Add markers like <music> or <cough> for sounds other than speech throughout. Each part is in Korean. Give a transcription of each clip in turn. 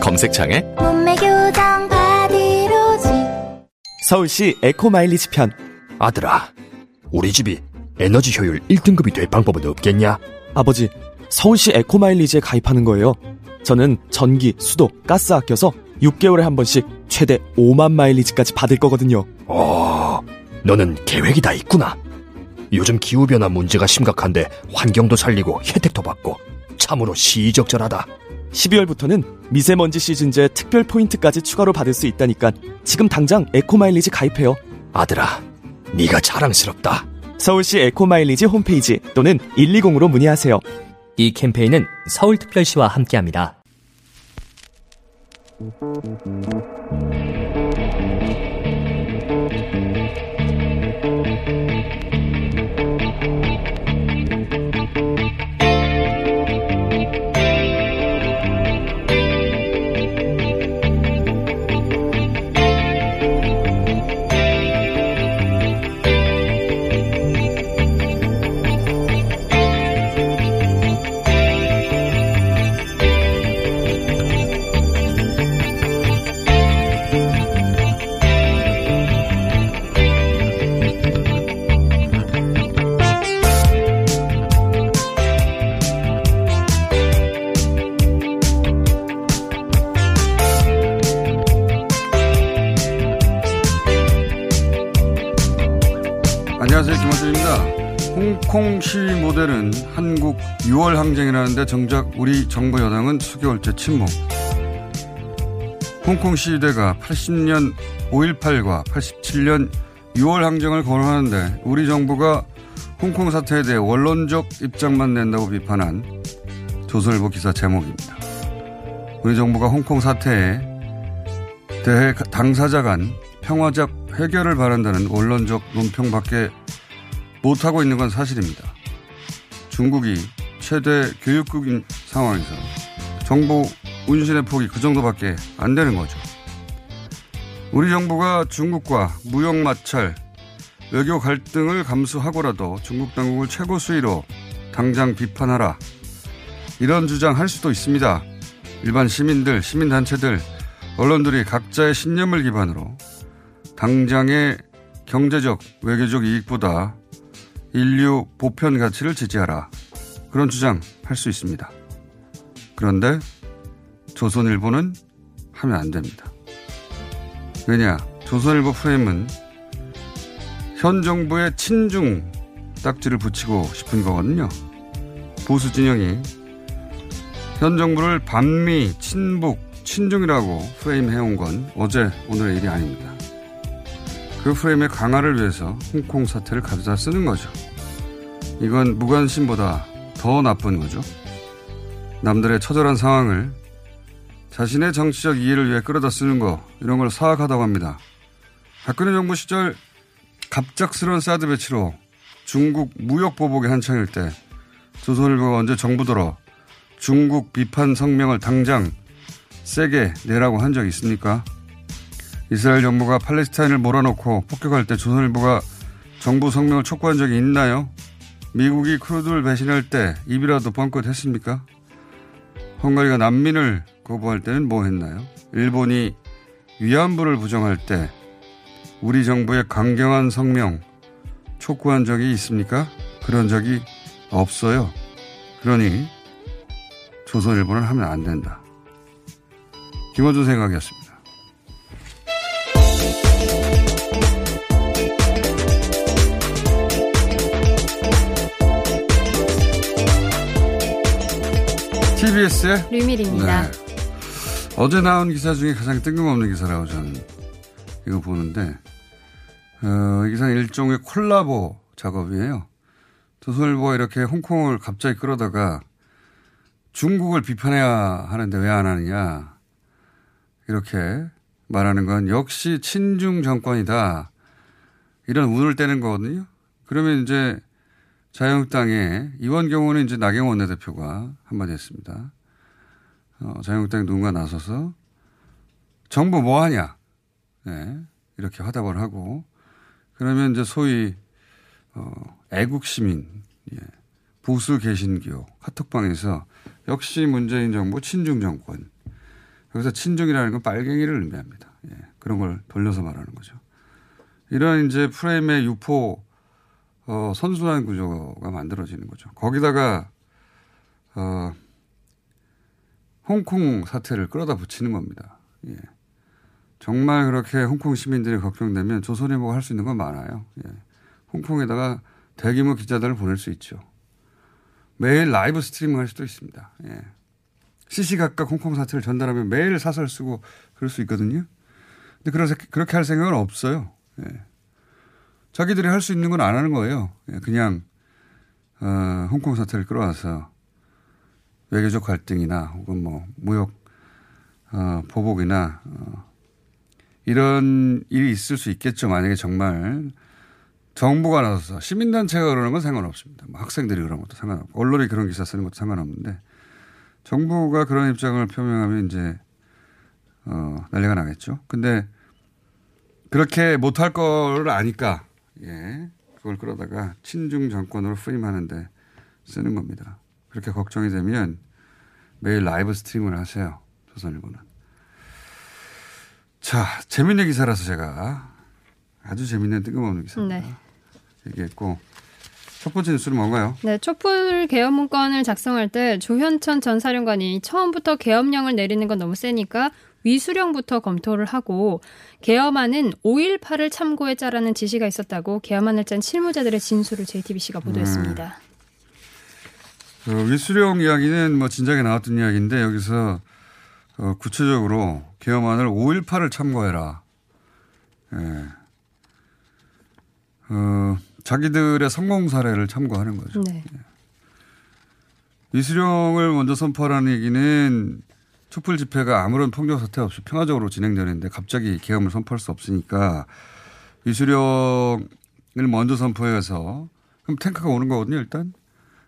검색창에 몸매 교정 바디로직 서울시 에코마일리지 편 아들아, 우리 집이 에너지 효율 1등급이 될 방법은 없겠냐? 아버지 서울시 에코마일리지에 가입하는 거예요 저는 전기, 수도, 가스 아껴서 6개월에 한 번씩 최대 5만 마일리지까지 받을 거거든요 어, 너는 계획이 다 있구나. 요즘 기후변화 문제가 심각한데 환경도 살리고 혜택도 받고 참으로 시의적절하다. 12월부터는 미세먼지 시즌제 특별 포인트까지 추가로 받을 수 있다니까 지금 당장 에코마일리지 가입해요 아들아, 네가 자랑스럽다. 서울시 에코마일리지 홈페이지 또는 120으로 문의하세요 이 캠페인은 서울특별시와 함께합니다. 6월 항쟁이라는데 정작 우리 정부 여당은 수개월째 침묵. 홍콩 시위대가 80년 5.18과 87년 6월 항쟁을 거론하는데 우리 정부가 홍콩 사태에 대해 원론적 입장만 낸다고 비판한 조선일보 기사 제목입니다. 우리 정부가 홍콩 사태에 대해 당사자 간 평화적 해결을 바란다는 원론적 논평밖에 못하고 있는 건 사실입니다. 중국이 최대 교육국인 상황에서 정부 운신의 폭이 그 정도밖에 안 되는 거죠. 우리 정부가 중국과 무역 마찰, 외교 갈등을 감수하고라도 중국 당국을 최고 수위로 당장 비판하라. 이런 주장 할 수도 있습니다. 일반 시민들, 시민단체들, 언론들이 각자의 신념을 기반으로 당장의 경제적, 외교적 이익보다 인류 보편 가치를 지지하라. 그런 주장 할 수 있습니다. 그런데 조선일보는 하면 안 됩니다. 왜냐? 조선일보 프레임은 현 정부의 친중 딱지를 붙이고 싶은 거거든요. 보수 진영이 현 정부를 반미, 친북, 친중이라고 프레임해온 건 어제 오늘의 일이 아닙니다. 그 프레임의 강화를 위해서 홍콩 사태를 가져다 쓰는 거죠. 이건 무관심보다 더 나쁜 거죠. 남들의 처절한 상황을 자신의 정치적 이해를 위해 끌어다 쓰는 거 이런 걸 사악하다고 합니다. 박근혜 정부 시절 갑작스러운 사드 배치로 중국 무역 보복이 한창일 때 조선일보가 언제 정부 들어 중국 비판 성명을 당장 세게 내라고 한 적이 있습니까? 이스라엘 정부가 팔레스타인을 몰아넣고 폭격할 때 조선일보가 정부 성명을 촉구한 적이 있나요? 미국이 크루드를 배신할 때 입이라도 뻥끗 했습니까? 헝가리가 난민을 거부할 때는 뭐 했나요? 일본이 위안부를 부정할 때 우리 정부의 강경한 성명 촉구한 적이 있습니까? 그런 적이 없어요. 그러니 조선일보는 하면 안 된다. 김원준 생각이었습니다. TBS의 류밀입니다. 네. 어제 나온 기사 중에 가장 뜬금없는 기사라고 저는 이거 보는데, 어, 이 기사는 일종의 콜라보 작업이에요. 조선일보가 이렇게 홍콩을 갑자기 끌어다가 중국을 비판해야 하는데 왜 안 하느냐. 이렇게 말하는 건 역시 친중 정권이다. 이런 운을 떼는 거거든요. 그러면 이제 자유한국당의 이번 경우는 이제 나경원 원내대표가 한마디 했습니다. 어, 자유한국당 누군가 나서서 정부 뭐 하냐. 네, 이렇게 화답을 하고 그러면 이제 소위 어, 애국 시민, 예, 보수 개신교 카톡방에서 역시 문재인 정부 친중 정권. 여기서 친중이라는 건 빨갱이를 의미합니다. 예, 그런 걸 돌려서 말하는 거죠. 이런 이제 프레임의 유포 어, 선순환 구조가 만들어지는 거죠. 거기다가 어, 홍콩 사태를 끌어다 붙이는 겁니다. 예. 정말 그렇게 홍콩 시민들이 걱정되면 조선일보가 할 수 있는 건 많아요. 예. 홍콩에다가 대규모 기자들을 보낼 수 있죠. 매일 라이브 스트리밍 할 수도 있습니다. 예. 시시각각 홍콩 사태를 전달하면 매일 사설 쓰고 그럴 수 있거든요. 근데 그렇게 할 생각은 없어요. 예. 자기들이 할 수 있는 건 안 하는 거예요. 예. 그냥 어, 홍콩 사태를 끌어와서 외교적 갈등이나 혹은 뭐 무역 어, 보복이나 어, 이런 일이 있을 수 있겠죠. 만약에 정말 정부가 나서서 시민단체가 그러는 건 상관없습니다. 뭐 학생들이 그런 것도 상관없고 언론이 그런 기사 쓰는 것도 상관없는데 정부가 그런 입장을 표명하면 이제 어, 난리가 나겠죠. 근데 그렇게 못할 거를 아니까 예 그걸 끌어다가 친중 정권으로 프임하는데 쓰는 겁니다. 그렇게 걱정이 되면 매일 라이브 스트리밍을 하세요. 조선일보는. 자, 재밌는 기사라서 제가 아주 재밌는 뜬금없는 기사입니다. 네. 얘기했고 첫 번째 뉴스는 뭔가요? 네, 촛불 계엄 문건을 작성할 때 조현천 전 사령관이 처음부터 계엄령을 내리는 건 너무 세니까 위수령부터 검토를 하고 계엄안은 5.18을 참고해짜라는 지시가 있었다고 계엄안을 짠 실무자들의 진술을 JTBC가 보도했습니다. 그 위수령 이야기는 뭐 진작에 나왔던 이야기인데 여기서 어, 구체적으로 계엄안을 5.18을 참고해라. 예. 어, 자기들의 성공 사례를 참고하는 거죠. 네. 위수령을 먼저 선포하라는 얘기는 촛불 집회가 아무런 폭력 사태 없이 평화적으로 진행되는데 갑자기 계엄을 선포할 수 없으니까 위수령을 먼저 선포해서 그럼 탱크가 오는 거거든요, 일단.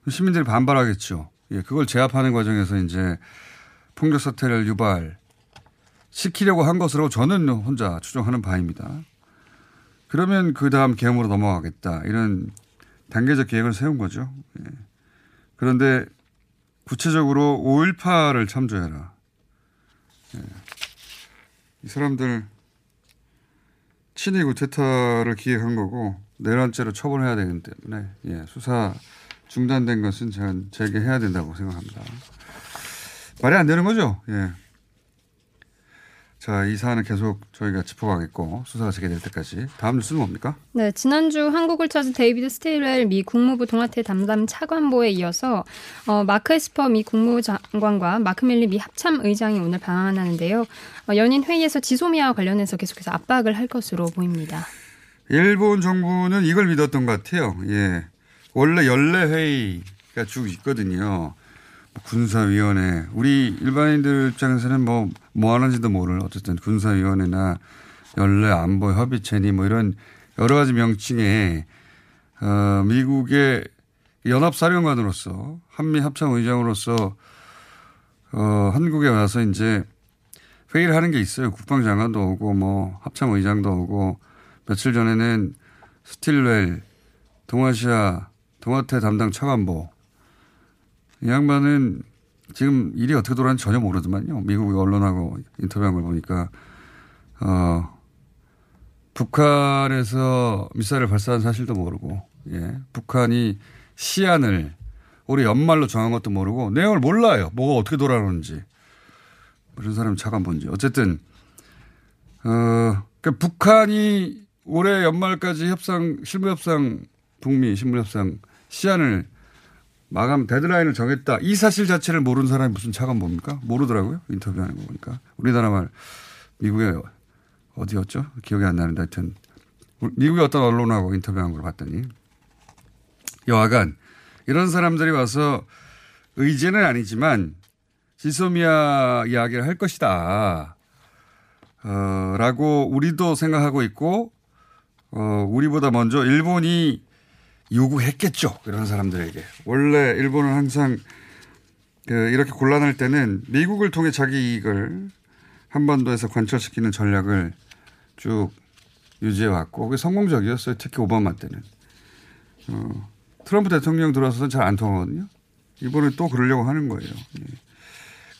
시민들이 반발하겠죠. 예, 그걸 제압하는 과정에서 이제 폭력 사태를 유발 시키려고 한 것으로 저는 혼자 추정하는 바입니다. 그러면 그 다음 계엄으로 넘어가겠다. 이런 단계적 계획을 세운 거죠. 예. 그런데 구체적으로 5.18을 참조해라. 예. 이 사람들 친위 구태타를 기획한 거고 내란죄로 처벌해야 되기 때문에 예. 수사 중단된 것은 전 재개해야 된다고 생각합니다. 말이 안 되는 거죠. 예. 자, 이 사안은 계속 저희가 짚어가겠고 수사가 재개될 때까지 다음 뉴스는 뭡니까? 네, 지난주 한국을 찾은 데이비드 스테일웰 미 국무부 동아태 담당 차관보에 이어서 어, 마크 에스퍼 미 국무부 장관과 마크 밀리 미 합참 의장이 오늘 방한하는데요. 어, 연례 회의에서 지소미아와 관련해서 계속해서 압박을 할 것으로 보입니다. 일본 정부는 이걸 믿었던 것 같아요. 예. 원래 연례 회의가 쭉 있거든요. 군사위원회. 우리 일반인들 입장에서는 뭐, 뭐 하는지도 모를 어쨌든 군사위원회나 연례 안보 협의체니 뭐 이런 여러 가지 명칭에, 어, 미국의 연합사령관으로서 한미 합참 의장으로서 어, 한국에 와서 이제 회의를 하는 게 있어요. 국방장관도 오고 뭐 합참 의장도 오고 며칠 전에는 스틸웰 동아시아 동아태 담당 차관보 이 양반은 지금 일이 어떻게 돌아가는지 전혀 모르더만요. 미국 언론하고 인터뷰한 걸 보니까, 어, 북한에서 미사일을 발사한 사실도 모르고, 예. 북한이 시안을 올해 연말로 정한 것도 모르고, 내용을 몰라요. 뭐가 어떻게 돌아가는지. 그런 사람이 차관 본지. 어쨌든, 어, 그 북한이 올해 연말까지 협상, 실무협상, 북미 실무협상 시안을 마감 데드라인을 정했다. 이 사실 자체를 모르는 사람이 무슨 차관 봅니까? 모르더라고요. 인터뷰하는 거 보니까. 우리나라 말 미국의 어디였죠? 기억이 안 나는데 하여튼 미국의 어떤 언론하고 인터뷰한 걸 봤더니 여하간 이런 사람들이 와서 의제는 아니지만 지소미아 이야기를 할 것이다. 어, 라고 우리도 생각하고 있고, 어, 우리보다 먼저 일본이 요구했겠죠. 이런 사람들에게. 원래 일본은 항상 그 이렇게 곤란할 때는 미국을 통해 자기 이익을 한반도에서 관철시키는 전략을 쭉 유지해왔고, 그게 성공적이었어요. 특히 오바마 때는. 어, 트럼프 대통령 들어와서는 잘 안 통하거든요. 이번에 또 그러려고 하는 거예요. 예.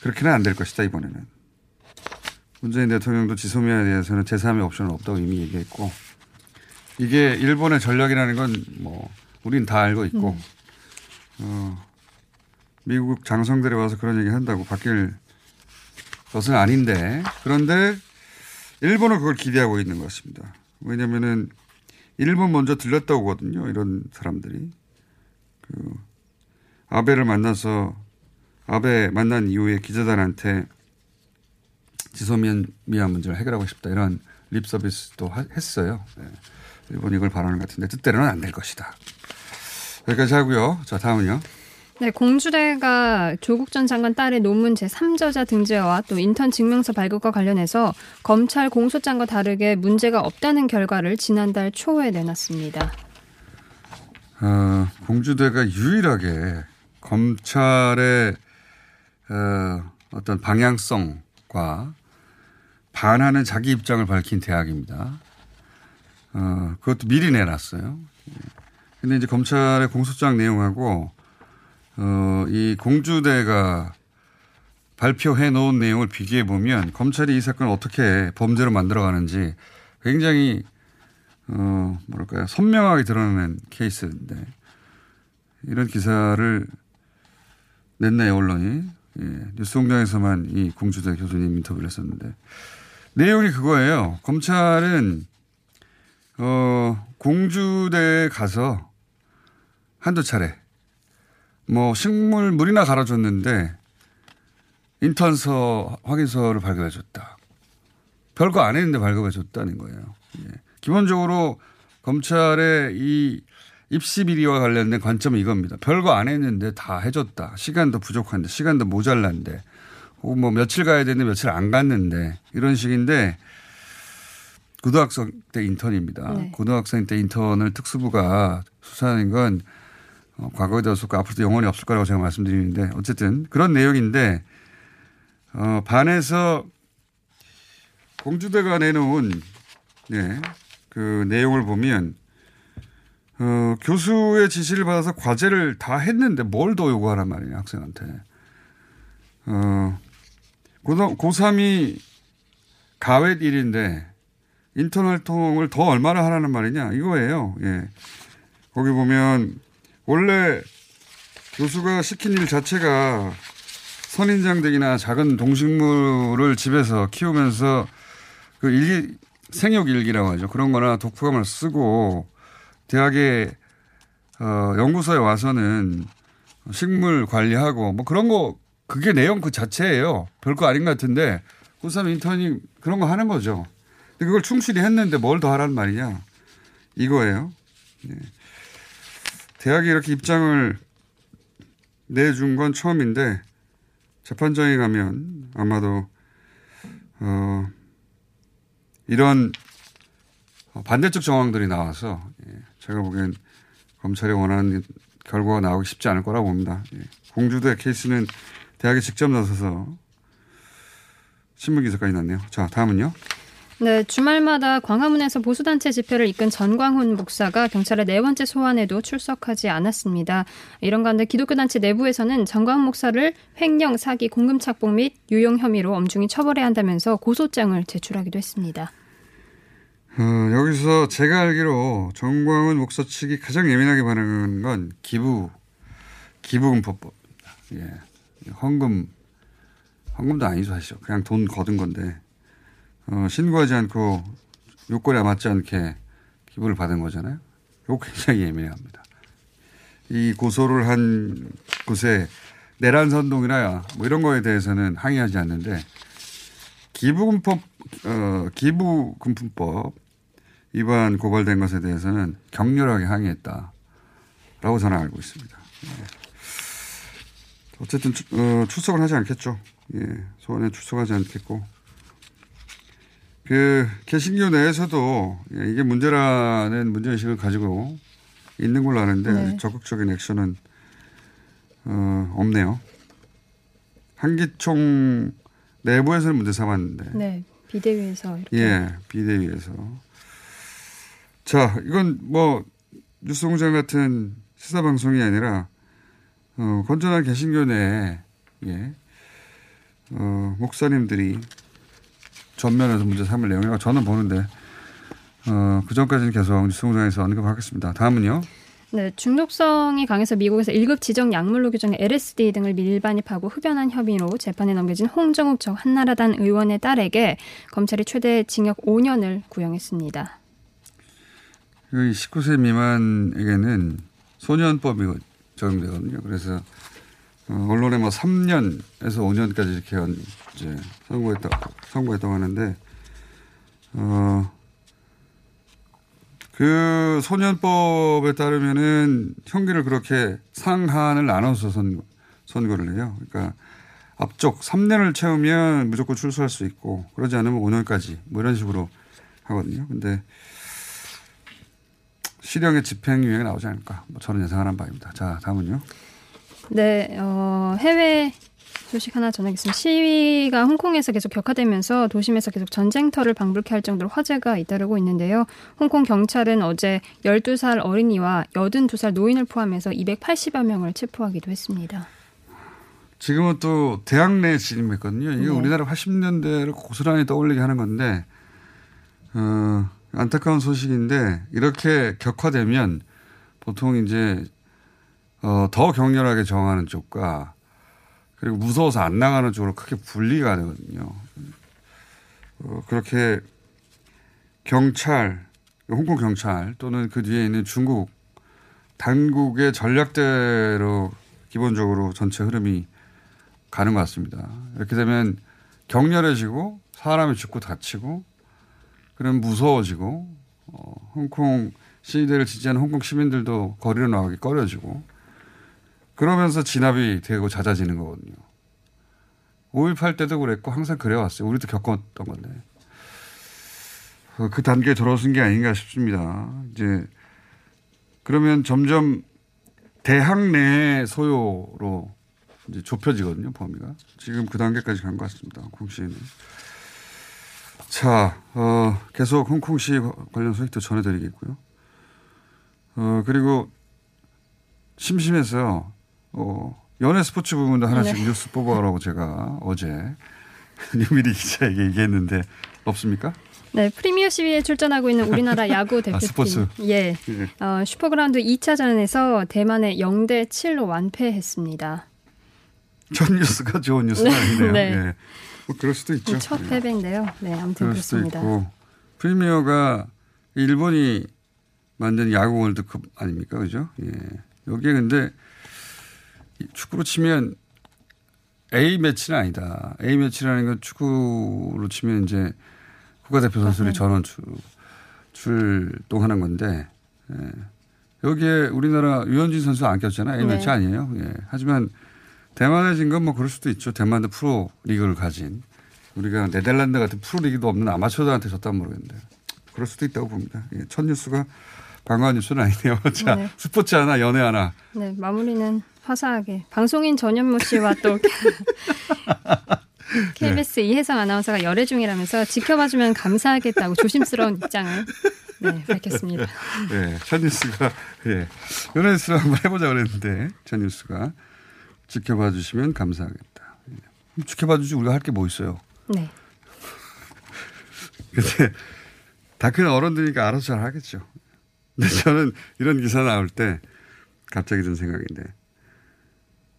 그렇게는 안 될 것이다, 이번에는. 문재인 대통령도 지소미아에 대해서는 제3의 옵션은 없다고 이미 얘기했고, 이게 일본의 전략이라는 건 뭐, 우린 다 알고 있고, 어, 미국 장성들이 와서 그런 얘기 한다고 바뀔 것은 아닌데, 그런데 일본은 그걸 기대하고 있는 것 같습니다. 왜냐면은 일본 먼저 들렸다 오거든요. 이런 사람들이. 그, 아베를 만나서 아베 만난 이후에 기자단한테 지소미아 문제를 해결하고 싶다. 이런 립 서비스도 하, 했어요. 네. 일본이 이걸 바라는 것 같은데 뜻대로는 안 될 것이다. 여기까지 하고요. 자, 다음은요. 네, 공주대가 조국 전 장관 딸의 논문 제3저자 등재와 또 인턴 증명서 발급과 관련해서 검찰 공소장과 다르게 문제가 없다는 결과를 지난달 초에 내놨습니다. 어, 공주대가 유일하게 검찰의 어, 어떤 방향성과 반하는 자기 입장을 밝힌 대학입니다. 어, 그것도 미리 내놨어요. 근데 이제 검찰의 공소장 내용하고 어, 이 공주대가 발표해 놓은 내용을 비교해 보면 검찰이 이 사건을 어떻게 범죄로 만들어 가는지 굉장히 어, 뭐랄까요. 선명하게 드러나는 케이스인데 이런 기사를 냈네요, 언론이. 예, 뉴스 공장에서만 이 공주대 교수님 인터뷰를 했었는데 내용이 그거예요. 검찰은 어, 공주대에 가서 한두 차례 뭐 식물 물이나 갈아줬는데 인턴서 확인서를 발급해 줬다. 별거 안 했는데 발급해 줬다는 거예요. 예. 기본적으로 검찰의 이 입시 비리와 관련된 관점은 이겁니다. 별거 안 했는데 다 해줬다. 시간도 부족한데, 시간도 모자란데, 혹은 뭐 며칠 가야 되는데 며칠 안 갔는데, 이런 식인데, 고등학생 때 인턴입니다. 네. 고등학생 때 인턴을 특수부가 수사하는 건 어, 과거에도 없었고 앞으로도 영원히 없을 거라고 제가 말씀드리는데 어쨌든 그런 내용인데 어, 반에서 공주대가 내놓은 네, 그 내용을 보면 어, 교수의 지시를 받아서 과제를 다 했는데 뭘 더 요구하란 말이냐 학생한테. 어, 고3, 고3이 가외 일인데 인턴 활동을 더 얼마나 하라는 말이냐 이거예요. 예. 거기 보면 원래 교수가 시킨 일 자체가 선인장들이나 작은 동식물을 집에서 키우면서 그 일기, 생육 일기라고 하죠. 그런 거나 독후감을 쓰고 대학에 어, 연구소에 와서는 식물 관리하고 뭐 그런 거 그게 내용 그 자체예요. 별거 아닌 것 같은데 고3 인턴이 그런 거 하는 거죠. 근데 그걸 충실히 했는데 뭘 더 하라는 말이냐 이거예요. 네. 대학이 이렇게 입장을 내준 건 처음인데 재판장에 가면 아마도 어 이런 반대쪽 정황들이 나와서 예, 제가 보기엔 검찰이 원하는 결과가 나오기 쉽지 않을 거라고 봅니다. 예. 공주대 케이스는 대학에 직접 나서서 신문 기사까지 났네요. 자, 다음은요. 네, 주말마다 광화문에서 보수단체 집회를 이끈 전광훈 목사가 경찰의 네 번째 소환에도 출석하지 않았습니다. 이런 가운데 기독교 단체 내부에서는 전광훈 목사를 횡령, 사기, 공금 착복 및 유용 혐의로 엄중히 처벌해야 한다면서 고소장을 제출하기도 했습니다. 어, 여기서 제가 알기로 정광훈 목사 측이 가장 예민하게 반응한 건 기부, 기부금법입니다. 예. 헌금, 헌금도 아니죠, 사실. 그냥 돈 거둔 건데, 어, 신고하지 않고 요건에 맞지 않게 기부를 받은 거잖아요. 이거 굉장히 예민합니다. 이 고소를 한 곳에 내란 선동이나 뭐 이런 거에 대해서는 항의하지 않는데 기부금법, 어, 기부금품법 위반 고발된 것에 대해서는 격렬하게 항의했다라고 저는 알고 있습니다. 예. 어쨌든 출, 어, 출석을 하지 않겠죠. 예, 소환에 출석하지 않겠고 그 개신교 내에서도 예, 이게 문제라는 문제의식을 가지고 있는 걸로 아는데 네. 적극적인 액션은 어, 없네요. 한기총 내부에서는 문제 삼았는데 네. 비대위에서 이렇게 예, 비대위에서. 자, 이건 뭐 뉴스 공장 같은 시사 방송이 아니라 어, 건전한 개신교 내에 예, 어, 목사님들이 전면에서 문제 삼을 내용이라고 저는 보는데 어, 그 전까지는 계속 뉴스 공장에서 언급하겠습니다. 다음은요. 네, 중독성이 강해서 미국에서 1급 지정 약물로 규정한 LSD 등을 밀반입하고 흡연한 혐의로 재판에 넘겨진 홍정욱 전 한나라당 의원의 딸에게 검찰이 최대 징역 5년을 구형했습니다. 그 19세 미만에게는 소년법이 적용되거든요. 그래서 어, 언론에 뭐 3년에서 5년까지 이렇게 한 이제 선고했다 선고했다고 하는데 어. 그 소년법에 따르면은 형기를 그렇게 상한을 나눠서 선, 선고를 해요. 그러니까 앞쪽 3년을 채우면 무조건 출소할 수 있고 그러지 않으면 5년까지 뭐 이런 식으로 하거든요. 근데 실형의 집행유예가 나오지 않을까. 뭐 저는 예상하는 바입니다. 자, 다음은요. 네, 어, 해외 소식 하나 전하겠습니다. 시위가 홍콩에서 계속 격화되면서 도심에서 계속 전쟁터를 방불케 할 정도로 화재가 잇따르고 있는데요. 홍콩 경찰은 어제 12살 어린이와 82살 노인을 포함해서 280여 명을 체포하기도 했습니다. 지금은 또 대학 내에 진입했거든요. 이게 네. 우리나라 80년대를 고스란히 떠올리게 하는 건데, 어, 안타까운 소식인데, 이렇게 격화되면 보통 이제, 어, 더 격렬하게 정하는 쪽과, 그리고 무서워서 안 나가는 쪽으로 크게 분리가 되거든요. 어, 그렇게 경찰, 홍콩 경찰 또는 그 뒤에 있는 중국 당국의 전략대로 기본적으로 전체 흐름이 가는 것 같습니다. 이렇게 되면 격렬해지고 사람이 죽고 다치고 그럼 무서워지고 어, 홍콩 시위대를 지지하는 홍콩 시민들도 거리로 나가기 꺼려지고 그러면서 진압이 되고 잦아지는 거거든요. 5.18 때도 그랬고 항상 그래왔어요. 우리도 겪었던 건데. 어, 그 단계에 돌아선 게 아닌가 싶습니다. 이제 그러면 점점 대학 내 소요로 이제 좁혀지거든요, 범위가. 지금 그 단계까지 간 것 같습니다. 홍콩 시위는. 자, 어, 계속 홍콩 시위 관련 소식도 전해드리겠고요. 어, 그리고 심심해서, 어, 연예 스포츠 부분도 하나씩 네. 뉴스 뽑아라고 제가 어제 <laughs> 유미리 기자에게 얘기했는데 없습니까? 네, 프리미어 12에 출전하고 있는 우리나라 야구 <laughs> 대표팀. 스포츠. 예. 예. 어, 슈퍼라운드 2차전에서 대만에 0대 7로 완패했습니다. 첫 뉴스가 좋은 뉴스가 아니네요. 네. 예. 뭐 그럴 수도 있죠. 첫 예. 패배인데요. 네, 아무튼 그럴 수도 그렇습니다. 있고 프리미어가 일본이 만든 야구 월드컵 아닙니까, 그죠? 예. 여기에 근데 이 축구로 치면 A 매치는 아니다. A 매치라는 건 축구로 치면 이제 국가대표 선수들이 전원 출, 출동하는 건데 예. 여기에 우리나라 유현진 선수 안 꼈잖아요. A 네. 매치 아니에요. 예. 하지만 대만에 진 건 뭐 그럴 수도 있죠. 대만도 프로 리그를 가진 우리가 네덜란드 같은 프로 리그도 없는 아마추어들한테 졌다면 모르겠는데 그럴 수도 있다고 봅니다. 예. 첫 뉴스가 반가운 뉴스는 아니네요. <laughs> 자 네. 스포츠 하나 연애 하나 네, 마무리는 화사하게 방송인 전현무 씨와 또 <laughs> KBS 이혜성 아나운서가 열애 중이라면서 지켜봐주면 감사하겠다고 조심스러운 입장을 네, 밝혔습니다. 예, 첫 뉴스가 예. 연애 뉴스를 한번 해보자 그랬는데 첫 뉴스가 지켜봐 주시면 감사하겠다. 예. 지켜봐 주지 우리가 할 게 뭐 있어요. 네, 근데 다 큰 어른들이니까 알아서 잘 하겠죠. 근데 저는 이런 기사 나올 때 갑자기 든 생각인데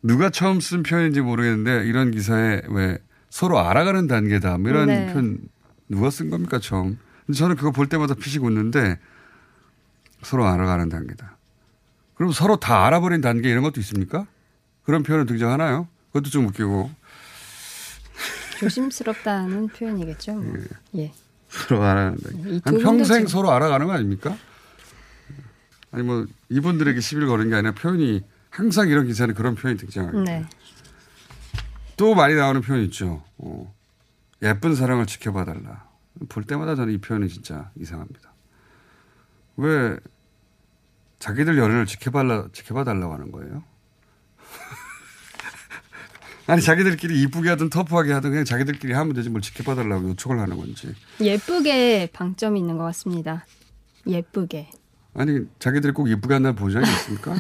누가 처음 쓴 표현인지 모르겠는데 이런 기사에 왜 서로 알아가는 단계다 뭐 이런 네. 표현 누가 쓴 겁니까 처음? 근데 저는 그거 볼 때마다 피식 웃는데 서로 알아가는 단계다. 그럼 서로 다 알아버린 단계 이런 것도 있습니까? 그런 표현은 등장하나요? 그것도 좀 웃기고 조심스럽다는 표현이겠죠. 뭐. 예. 서로 알아가는 단계. 평생 지금- 서로 알아가는 거 아닙니까? 아니 뭐 이분들에게 시비를 거는 게 아니라 표현이 항상 이런 기사는 그런 표현이 등장하고 네, 또 많이 나오는 표현 있죠. 어, 예쁜 사랑을 지켜봐달라. 볼 때마다 저는 이 표현이 진짜 이상합니다. 왜 자기들 연애를 지켜달라, 지켜봐달라고 하는 거예요? <laughs> 아니, 자기들끼리 이쁘게 하든 터프하게 하든 그냥 자기들끼리 하면 되지 뭘 지켜봐달라고 요청을 하는 건지. 예쁘게 방점이 있는 것 같습니다. 예쁘게. 아니, 자기들이 꼭 이쁘게 한다는 보장이 있습니까?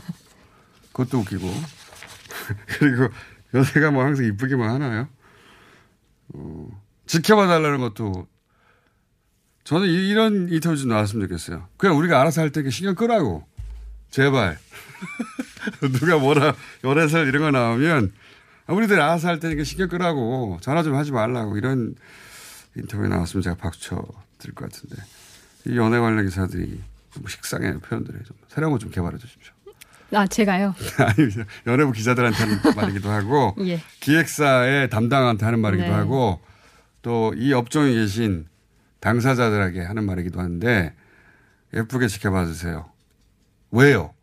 그것도 웃기고. <laughs> 그리고 연애가 뭐 항상 이쁘게만 하나요? 어, 지켜봐 달라는 것도 저는 이- 이런 인터뷰 좀 나왔으면 좋겠어요. 그냥 우리가 알아서 할때 신경 끄라고. 제발. <laughs> 누가 뭐라, 열애설 이런 거 나오면, 아, 우리들 알아서 할 테니까 신경 끄라고. 전화 좀 하지 말라고. 이런 인터뷰에 나왔으면 제가 박수 쳐 드릴 것 같은데. 이 연애 관련 기사들이 좀 식상해요. 표현들이 좀. 새로운 거 좀 개발해 주십시오. 아, 제가요? <laughs> 아니, 연예부 기자들한테 하는 <laughs> 말이기도 하고, 예. 기획사의 담당한테 하는 말이기도 네. 하고, 또 이 업종에 계신 당사자들에게 하는 말이기도 한데, 예쁘게 지켜봐 주세요. 왜요?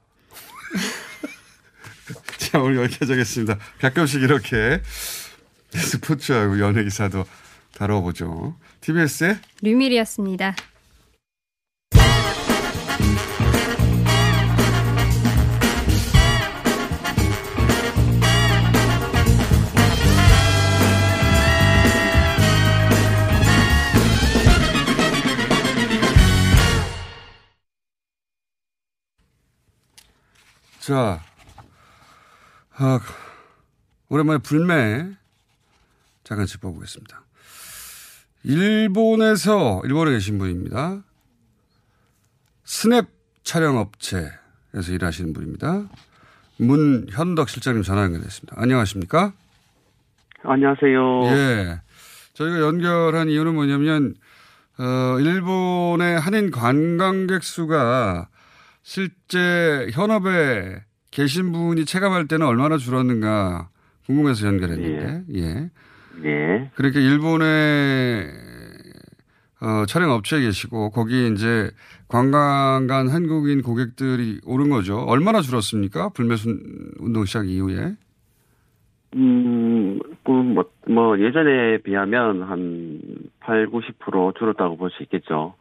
<laughs> 자, 오늘 여기까지 하겠습니다. 가끔씩 이렇게 스포츠하고 연예 기사도 다뤄보죠. TBS의 류밀이었습니다. 자, 아, 오랜만에 불매 잠깐 짚어보겠습니다. 일본에서 일본에 계신 분입니다. 스냅 촬영 업체에서 일하시는 분입니다. 문현덕 실장님 전화 연결됐습니다. 안녕하십니까? 안녕하세요. 예. 저희가 연결한 이유는 뭐냐면, 어, 일본의 한인 관광객 수가 실제 현업에 계신 분이 체감할 때는 얼마나 줄었는가 궁금해서 연결했는데, 예. 예. 그렇게 일본의 어, 촬영 업체에 계시고 거기 이제 관광 간 한국인 고객들이 오른 거죠. 얼마나 줄었습니까? 불매순 운동 시작 이후에. 음, 그 뭐, 뭐, 예전에 비하면 한 8, 90% 줄었다고 볼 수 있겠죠.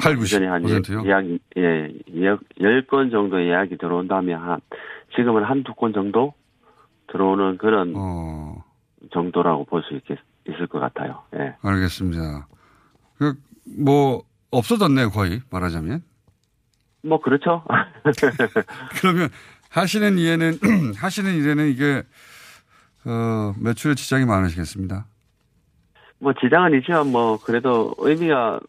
8, 90%요? 예전에 한 예, 예약이, 예, 예약, 10건 정도 예약이 들어온다면 한, 지금은 한두 건 정도 들어오는 그런 어, 정도라고 볼 수 있을 것 같아요. 예. 알겠습니다. 그, 뭐, 없어졌네요, 거의, 말하자면. 뭐, 그렇죠. <laughs> 그러면 하시는 일에는, <clears throat> 하시는 일에는 이게, 어, 매출에 지장이 많으시겠습니다. 뭐, 지장은 있지만 뭐, 그래도 의미가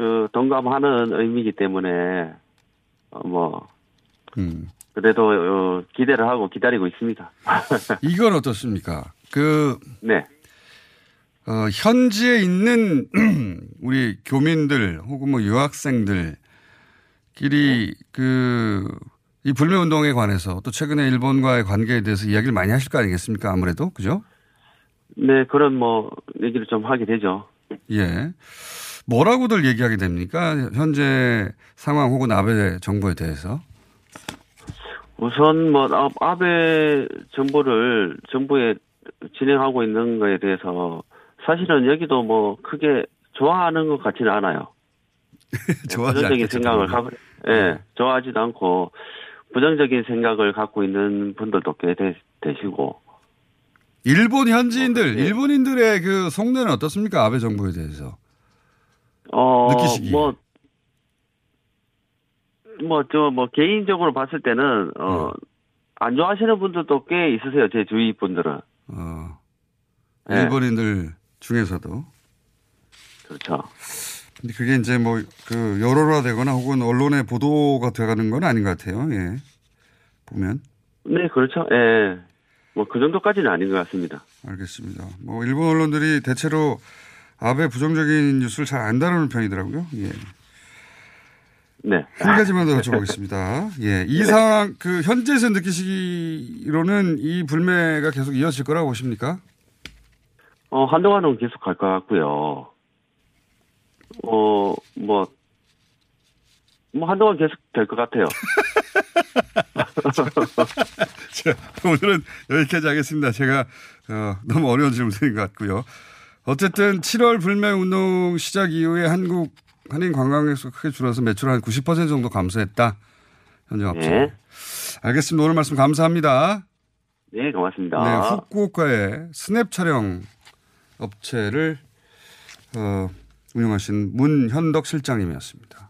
그 동감하는 의미이기 때문에, 어, 뭐, 음. 그래도 어, 기대를 하고 기다리고 있습니다. <laughs> 이건 어떻습니까? 그, 네. 어, 현지에 있는 <clears throat> 우리 교민들 혹은 뭐 유학생들끼리 그, 이 불매 운동에 관해서 또 최근에 일본과의 관계에 대해서 이야기를 많이 하실 거 아니겠습니까? 아무래도. 그죠? 네, 그런 뭐 얘기를 좀 하게 되죠. 예. 뭐라고들 얘기하게 됩니까? 현재 상황 혹은 아베 정부에 대해서. 우선 뭐 아- 아베 정부를 정부에 진행하고 있는 거에 대해서 사실은 여기도 뭐 크게 좋아하는 것 같지는 않아요. <laughs> 부정적인 생각을. 갖고, 예, 좋아하지도 않고 부정적인 생각을 갖고 있는 분들도 꽤 되, 되시고 일본 현지인들, 일본인들의 그 속내는 어떻습니까? 아베 정부에 대해서. 어, 느끼시기에. 뭐, 뭐, 저, 뭐, 개인적으로 봤을 때는, 어, 네. 안 좋아하시는 분들도 꽤 있으세요, 제 주위 분들은. 어, 네. 일본인들 중에서도. 그렇죠. 근데 그게 이제 뭐, 그, 여론화 되거나 혹은 언론에 보도가 돼가는 건 아닌 것 같아요. 예. 보면. 네, 그렇죠. 예. 뭐, 그 정도까지는 아닌 것 같습니다. 알겠습니다. 뭐, 일본 언론들이 대체로 아베 부정적인 뉴스를 잘 안 다루는 편이더라고요. 예. 네. 한 가지만 더 여쭤보겠습니다. <laughs> 예. 이 상황, 그, 현지에서 느끼시기로는 이 불매가 계속 이어질 거라고 보십니까? 어, 한동안은 계속 갈 것 같고요. 어, 뭐, 뭐, 한동안 계속 될 것 같아요. <laughs> 자, 오늘은 여기까지 하겠습니다. 제가, 어, 너무 어려운 질문 드린 것 같고요. 어쨌든 7월 불매 운동 시작 이후에 한국 한인 관광객수 크게 줄어서 매출 한 90% 정도 감소했다. 현재 업체. 네. 알겠습니다. 오늘 말씀 감사합니다. 네, 고맙습니다. 네, 후쿠오카의 스냅 촬영 업체를 어, 운영하신 문현덕 실장님이었습니다.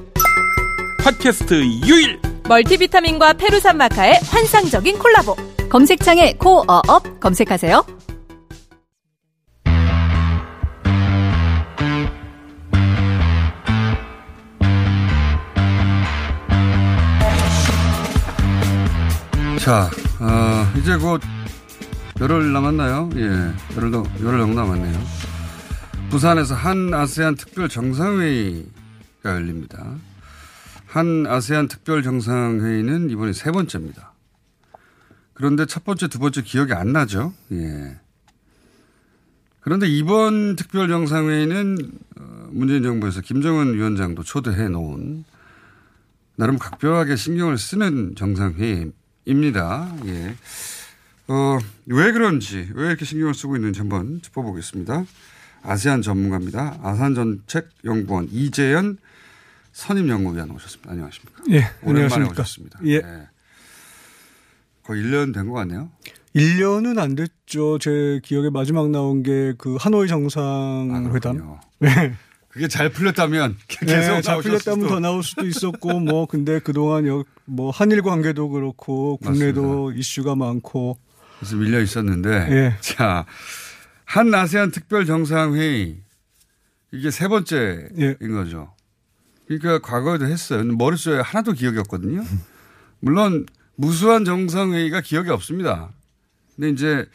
팟캐스트 유일 멀티비타민과 페루산 마카의 환상적인 콜라보. 검색창에 코어업 검색하세요. 자, 어, 이제 곧 열흘 남았나요? 예, 열흘도, 열흘 정도 남았네요. 부산에서 한 아세안 특별 정상회의가 열립니다. 한 아세안 특별 정상회의는 이번이 세 번째입니다. 그런데 첫 번째, 두 번째 기억이 안 나죠? 예. 그런데 이번 특별 정상회의는 어, 문재인 정부에서 김정은 위원장도 초대해 놓은 나름 각별하게 신경을 쓰는 정상회의입니다. 예. 어, 왜 그런지, 왜 이렇게 신경을 쓰고 있는지 한번 짚어보겠습니다. 아세안 전문가입니다. 아산 정책 연구원 이재현 선임 연구위원 오셨습니다. 안녕하십니까? 예, 오랜만에 안녕하십니까? 오셨습니다. 예. 네. 거의 1년 된 것 같네요. 1년은 안 됐죠. 제 기억에 마지막 나온 게 그 하노이 정상회담. 네. 그게 잘 풀렸다면 계속 네, 잘 풀렸다면. 더 나올 수도 있었고 뭐 근데 그동안 여, 뭐 한일 관계도 그렇고 국내도 이슈가 많고 그래서 밀려 있었는데. 예. 자, 한 아세안 특별 정상회의. 이게 세 번째인 예. 거죠. 그러니까 과거에도 했어요. 머릿속에 하나도 기억이 없거든요. 물론 무수한 정상회의가 기억이 없습니다. 근데 이제,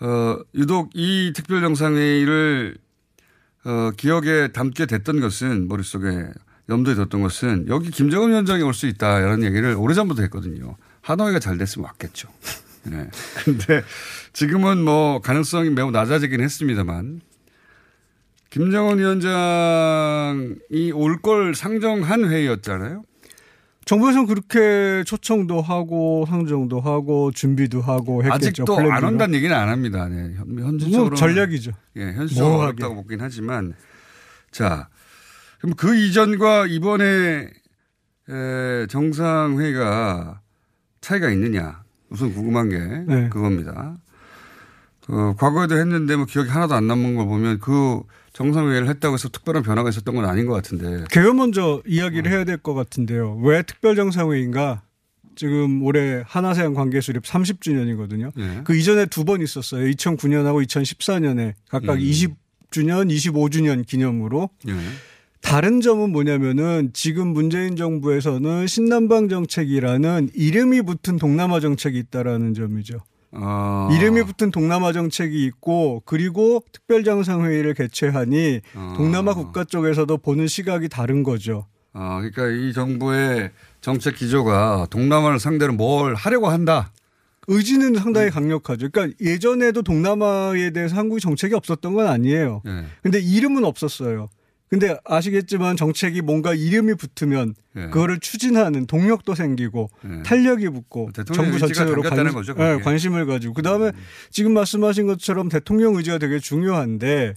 어, 유독 이 특별 정상회의를 어, 기억에 담게 됐던 것은 머릿속에 염두에 뒀던 것은 여기 김정은 위원장이 올 수 있다 이런 얘기를 오래전부터 했거든요. 하노이가 잘 됐으면 왔겠죠. 네. 근데 지금은 뭐 가능성이 매우 낮아지긴 했습니다만 김정은 위원장이 올 걸 상정한 회의였잖아요. 정부에서는 그렇게 초청도 하고 상정도 하고 준비도 하고 했겠죠. 아직도 안 플랜들은. 온다는 얘기는 안 합니다. 네. 현- 현실적으로 뭐 전략이죠. 예, 현실적으로 모호하게. 어렵다고 보긴 하지만 자 그럼 그 이전과 이번에 에, 정상회의가 차이가 있느냐 우선 궁금한 게 네. 그겁니다. 어, 과거에도 했는데 뭐 기억이 하나도 안 남는 걸 보면 그 정상회의를 했다고 해서 특별한 변화가 있었던 건 아닌 것 같은데. 개요 먼저 이야기를 해야 될 것 같은데요. 왜 특별정상회의인가? 지금 올해 한아세안 관계 수립 30주년이거든요. 예. 그 이전에 두 번 있었어요. 2009년하고 2014년에 각각 음. 20주년, 25주년 기념으로. 예. 다른 점은 뭐냐면은 지금 문재인 정부에서는 신남방 정책이라는 이름이 붙은 동남아 정책이 있다라는 점이죠. 어. 이름이 붙은 동남아 정책이 있고 그리고 특별정상회의를 개최하니 어. 동남아 국가 쪽에서도 보는 시각이 다른 거죠. 아, 그러니까 이 정부의 정책 기조가 동남아를 상대로 뭘 하려고 한다. 의지는 상당히 강력하죠. 그러니까 예전에도 동남아에 대해서 한국이 정책이 없었던 건 아니에요. 예. 근데 이름은 없었어요. 근데 아시겠지만 정책이 뭔가 이름이 붙으면 예. 그거를 추진하는 동력도 생기고 예. 탄력이 붙고 대통령 정부 전체적으로 관, 거죠. 음. 관심을 가지고 그다음에 지금 말씀하신 것처럼 대통령 의지가 되게 중요한데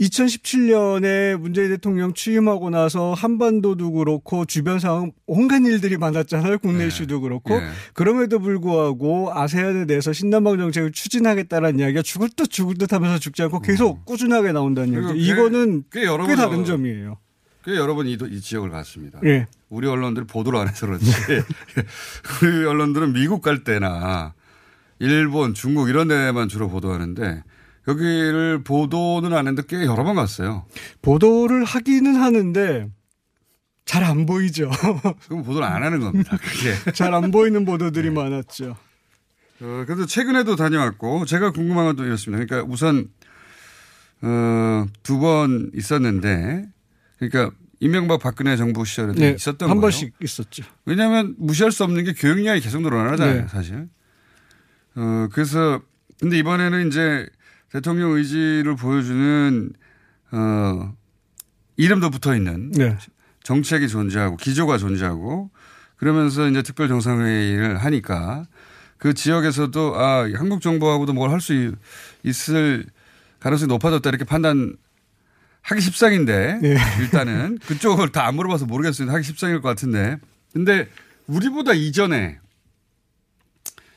2017년에 문재인 대통령 취임하고 나서 한반도도 그렇고 주변 상황 온갖 일들이 많았잖아요. 국내 이슈도 그렇고. 예. 그럼에도 불구하고 아세안에 대해서 신남방 정책을 추진하겠다는 이야기가 죽을 듯 죽을 듯 하면서 죽지 않고 계속 꾸준하게 나온다는 얘기죠. 꽤- 이거는 꽤 여러 꽤번 다른 어, 점이에요. 꽤 여러 번이 지역을 갔습니다. 예. 우리 언론들이 보도를 안 해서 그렇지. <laughs> <laughs> 우리 언론들은 미국 갈 때나 일본, 중국 이런 데만 주로 보도하는데 여기를 보도는 안 했는데 꽤 여러 번 갔어요. 보도를 하기는 하는데 잘 안 보이죠. <laughs> 그럼 보도를 안 하는 겁니다. 그게. <laughs> 잘 안 보이는 보도들이 많았죠. 어, 그래도 최근에도 다녀왔고 제가 궁금한 건또 이렇습니다. 그러니까 우선 어, 두 번 있었는데 그러니까 이명박 박근혜 정부 시절에도 네, 있었던 한 거예요. 번씩 있었죠. 왜냐하면 무시할 수 없는 게 교육량이 계속 늘어나잖아요, 네. 사실. 어, 그래서 근데 이번에는 이제 대통령 의지를 보여주는 어, 이름도 붙어 있는 네. 정책이 존재하고 기조가 존재하고 그러면서 이제 특별 정상회의를 하니까 그 지역에서도 아 한국 정부하고도 뭘 할 수 있을 가능성이 높아졌다 이렇게 판단 하기 십상인데 네. 일단은 그쪽을 다 안 물어봐서 모르겠어요. 하기 십상일 것 같은데 근데 우리보다 이전에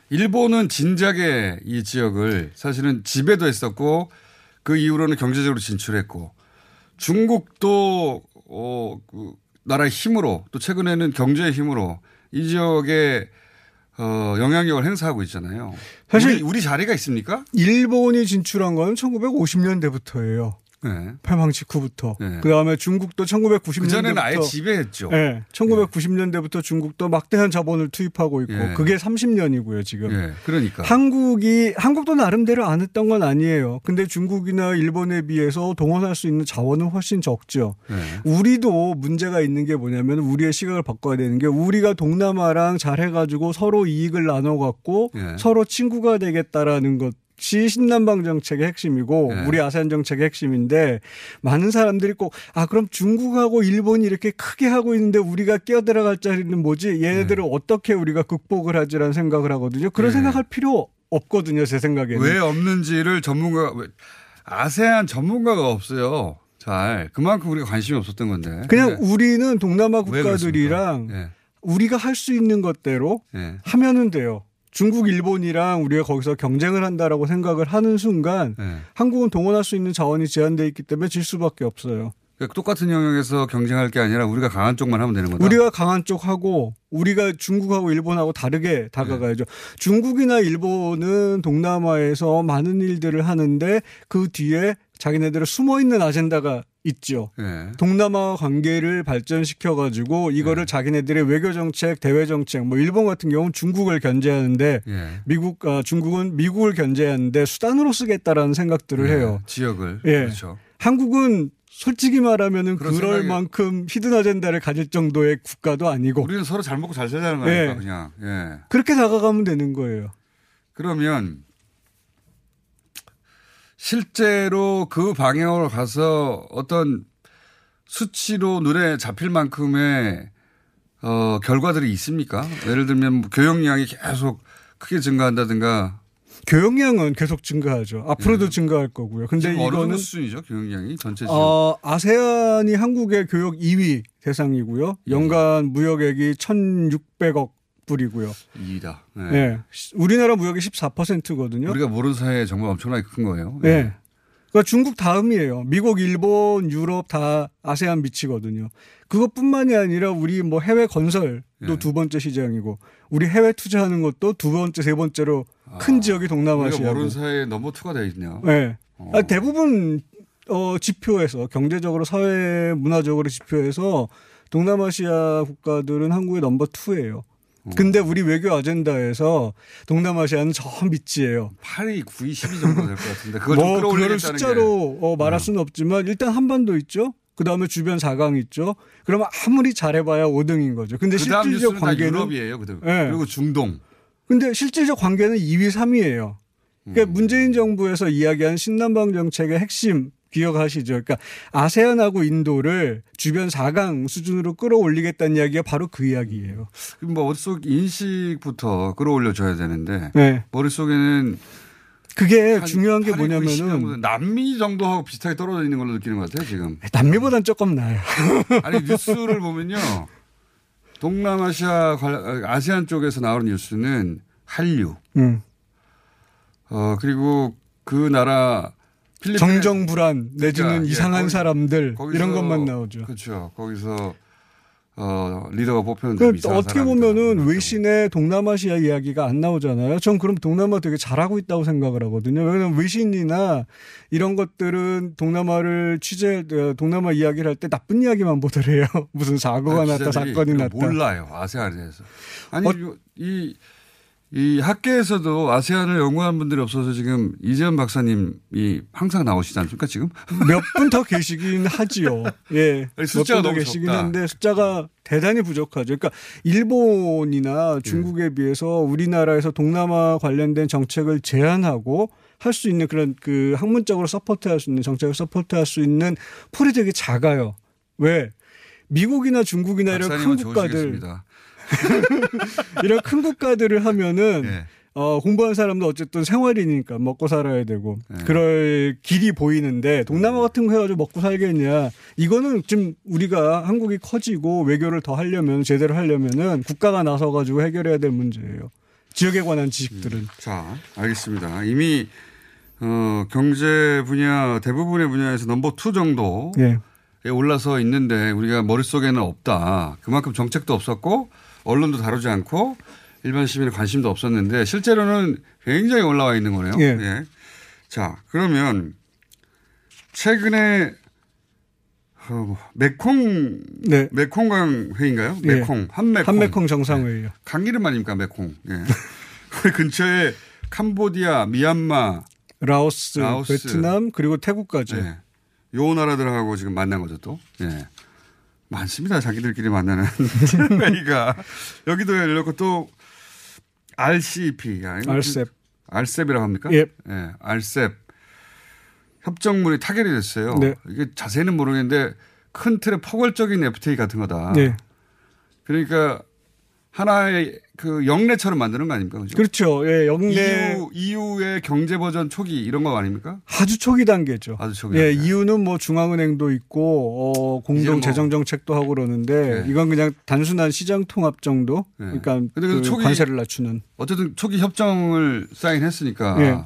일본은 진작에 이 지역을 사실은 지배도 했었고 그 이후로는 경제적으로 진출했고 중국도 어, 그 나라의 힘으로 또 최근에는 경제의 힘으로 이 지역에 어, 영향력을 행사하고 있잖아요. 사실 우리, 우리 자리가 있습니까? 일본이 진출한 건 1950년대부터예요. 네. 패망 직후부터. 네. 그 다음에 중국도 1990년대부터. 그전에는 아예 지배했죠. 네. 1990년대부터 중국도 막대한 자본을 투입하고 있고 예. 그게 30년이고요, 지금. 예, 그러니까. 한국이, 한국도 나름대로 안 했던 건 아니에요. 근데 중국이나 일본에 비해서 동원할 수 있는 자원은 훨씬 적죠. 네. 우리도 문제가 있는 게 뭐냐면 우리의 시각을 바꿔야 되는 게 우리가 동남아랑 잘 해 가지고 서로 이익을 나눠 갖고 예. 서로 친구가 되겠다라는 것 이 신남방 정책의 핵심이고 예. 우리 아세안 정책의 핵심인데 많은 사람들이 꼭 아 그럼 중국하고 일본이 이렇게 크게 하고 있는데 우리가 끼어들어갈 자리는 뭐지 얘네들을 어떻게 우리가 극복을 하지라는 생각을 하거든요. 그런 예. 생각할 필요 없거든요 제 생각에는. 왜 없는지를 전문가 왜- 아세안 전문가가 없어요. 잘 그만큼 우리가 관심이 없었던 건데. 그냥 우리는 동남아 왜 국가들이랑 예. 우리가 할 수 있는 것대로 예. 하면은 돼요. 중국, 일본이랑 우리가 거기서 경쟁을 한다라고 생각을 하는 순간 예. 한국은 동원할 수 있는 자원이 제한돼 있기 때문에 질 수밖에 없어요. 그러니까 똑같은 영역에서 경쟁할 게 아니라 우리가 강한 쪽만 하면 되는 거다. 우리가 강한 쪽하고 우리가 중국하고 일본하고 다르게 다가가야죠. 중국이나 일본은 동남아에서 많은 일들을 하는데 그 뒤에 자기네들의 숨어 있는 아젠다가 있죠. 예. 동남아 관계를 발전시켜 가지고 이거를 자기네들의 외교 정책, 대외 정책, 뭐 일본 같은 경우는 중국을 견제하는데 예. 미국 아 중국은 미국을 견제하는데 수단으로 쓰겠다라는 생각들을 해요. 지역을 예. 그렇죠. 한국은 솔직히 말하면은 그럴 생각이- 만큼 히든 아젠다를 가질 정도의 국가도 아니고 우리는 서로 잘 먹고 잘 살자는 거니까 예. 그냥. 예. 그렇게 다가가면 되는 거예요. 그러면 실제로 그 방향으로 가서 어떤 수치로 눈에 잡힐 만큼의 어, 결과들이 있습니까? 예를 들면 뭐 교역량이 계속 크게 증가한다든가. 교역량은 계속 증가하죠. 앞으로도 증가할 거고요. 근데 예. 이거는 수준이죠? 교역량이 전체 지역. 어, 아세안이 한국의 교역 2위 대상이고요. 예. 연간 무역액이 1,600억 불이고요. 이다. 네. 네. 우리나라 무역이 14%거든요. 우리가 모르는 사이에 정말 엄청나게 큰 거예요. 네. 그러니까 중국 다음이에요. 미국, 일본, 유럽 다 아세안 미치거든요. 그것뿐만이 아니라 우리 뭐 해외 건설도 네. 두 번째 시장이고 우리 해외 투자하는 것도 두 번째, 세 번째로 큰 지역이 우리가 동남아시아고. 모르는 사이에 넘버 투가 되어 있네요. 네. 아, 대부분 어, 지표에서 경제적으로 사회 문화적으로 지표에서 동남아시아 국가들은 한국의 넘버 투예요 근데 우리 외교 아젠다에서 동남아시아는 저 밑이에요. 8위, 9위, 10위 정도 될 것 같은데 그걸 뭐좀 그거를 숫자로 어, 말할 어. 수는 없지만 일단 한반도 있죠. 그 다음에 주변 4강 있죠. 그러면 아무리 잘해봐야 5등인 거죠. 근데 그 실질적 관계는 유럽이에요. 그다음. 예. 그리고 중동. 근데 실질적 관계는 2위, 3위예요. 그러니까 음. 문재인 정부에서 이야기한 신남방 정책의 핵심 기억하시죠? 그러니까 아세안하고 인도를 주변 4강 수준으로 끌어올리겠다는 이야기가 바로 그 이야기예요. 뭐 머릿속 인식부터 끌어올려줘야 되는데 네. 머릿속에는 그게 중요한 게 8, 9, 10 뭐냐면은 남미 정도하고 비슷하게 떨어져 있는 걸로 느끼는 것 같아요 지금. 남미보단 조금 나아요. <laughs> 아니 뉴스를 보면요. 동남아시아 관련 아세안 쪽에서 나오는 뉴스는 한류. 음. 어 그리고 그 나라 정정 불안 내지는 그러니까, 예, 이상한 거기- 사람들 거기서- 이런 것만 나오죠. 그렇죠. 거기서 어 리더가 뽑혔는데 좀그 이상한 어떻게. 보면은 외신에 동남아시아 이야기가 안 나오잖아요. 전 그럼 동남아 되게 잘하고 있다고 생각을 하거든요. 왜냐하면 외신이나 이런 것들은 동남아를 취재, 어, 동남아 이야기를 할 때 나쁜 이야기만 보더래요. <laughs> 무슨 사고가 아, 났다, 사건이 났다. 몰라요. 아세안에 대해서. 아니 어- 이, 이 학계에서도 아세안을 연구한 분들이 없어서 지금 이재현 박사님이 항상 나오시지 않습니까 지금? 몇 분 더 계시긴 하지요. 예. 숫자가 더 계시긴 적다. 한데 숫자가 대단히 부족하죠. 그러니까 일본이나 중국에 예. 비해서 우리나라에서 동남아 관련된 정책을 제한하고 할 수 있는 그런 그 학문적으로 서포트할 수 있는 정책을 서포트할 수 있는 폴이 되게 작아요. 왜? 미국이나 중국이나 이런 큰 국가들 좋으시겠습니다. <laughs> 이런 큰 국가들을 하면은 예. 어, 공부한 사람도 어쨌든 생활이니까 먹고 살아야 되고 네. 그럴 길이 보이는데 동남아 같은 거 해가지고 먹고 살겠냐 이거는 지금 우리가 한국이 커지고 외교를 더 하려면 제대로 하려면은 국가가 나서가지고 해결해야 될 문제예요. 지역에 관한 지식들은. 자, 알겠습니다. 이미 어, 경제 분야 대부분의 분야에서 number two 정도 예. 에 올라서 있는데 우리가 머릿속에는 없다. 그만큼 정책도 없었고 언론도 다루지 않고 일반 시민의 관심도 없었는데 실제로는 굉장히 올라와 있는 거네요. 예. 자, 그러면 최근에 어, 메콩 네. 메콩강 회의인가요? 예. 메콩 한메콩 한메콩 정상회의요. 강 이름 아닙니까 메콩? 예. 그 근처에 캄보디아, 미얀마, 라오스, 라오스. 베트남 그리고 태국까지. 예. 요 나라들하고 지금 만난 거죠 또. 예. 많습니다. 자기들끼리 만나는 <laughs> 회의가 여기도 열렸고 또 RCEP, RCEP. RCEP이라고 합니까? 예. 예, RCEP 협정문이 타결이 됐어요. 네. 이게 자세히는 모르겠는데 큰 틀에 포괄적인 FTA 같은 거다. 네. 그러니까 하나의 그 영내처럼 만드는 거 아닙니까? 그죠? 그렇죠. 예, 영내 EU, EU의 경제 버전 초기 이런 거 아닙니까? 아주 초기 단계죠. 아주 초기 예, 단계. 이유는 뭐 중앙은행도 있고 어, 공동 뭐- 재정 정책도 하고 그러는데 네. 이건 그냥 단순한 시장 통합 정도. 그러니까 근데 그그 초기- 관세를 낮추는. 어쨌든 초기 협정을 사인했으니까 예.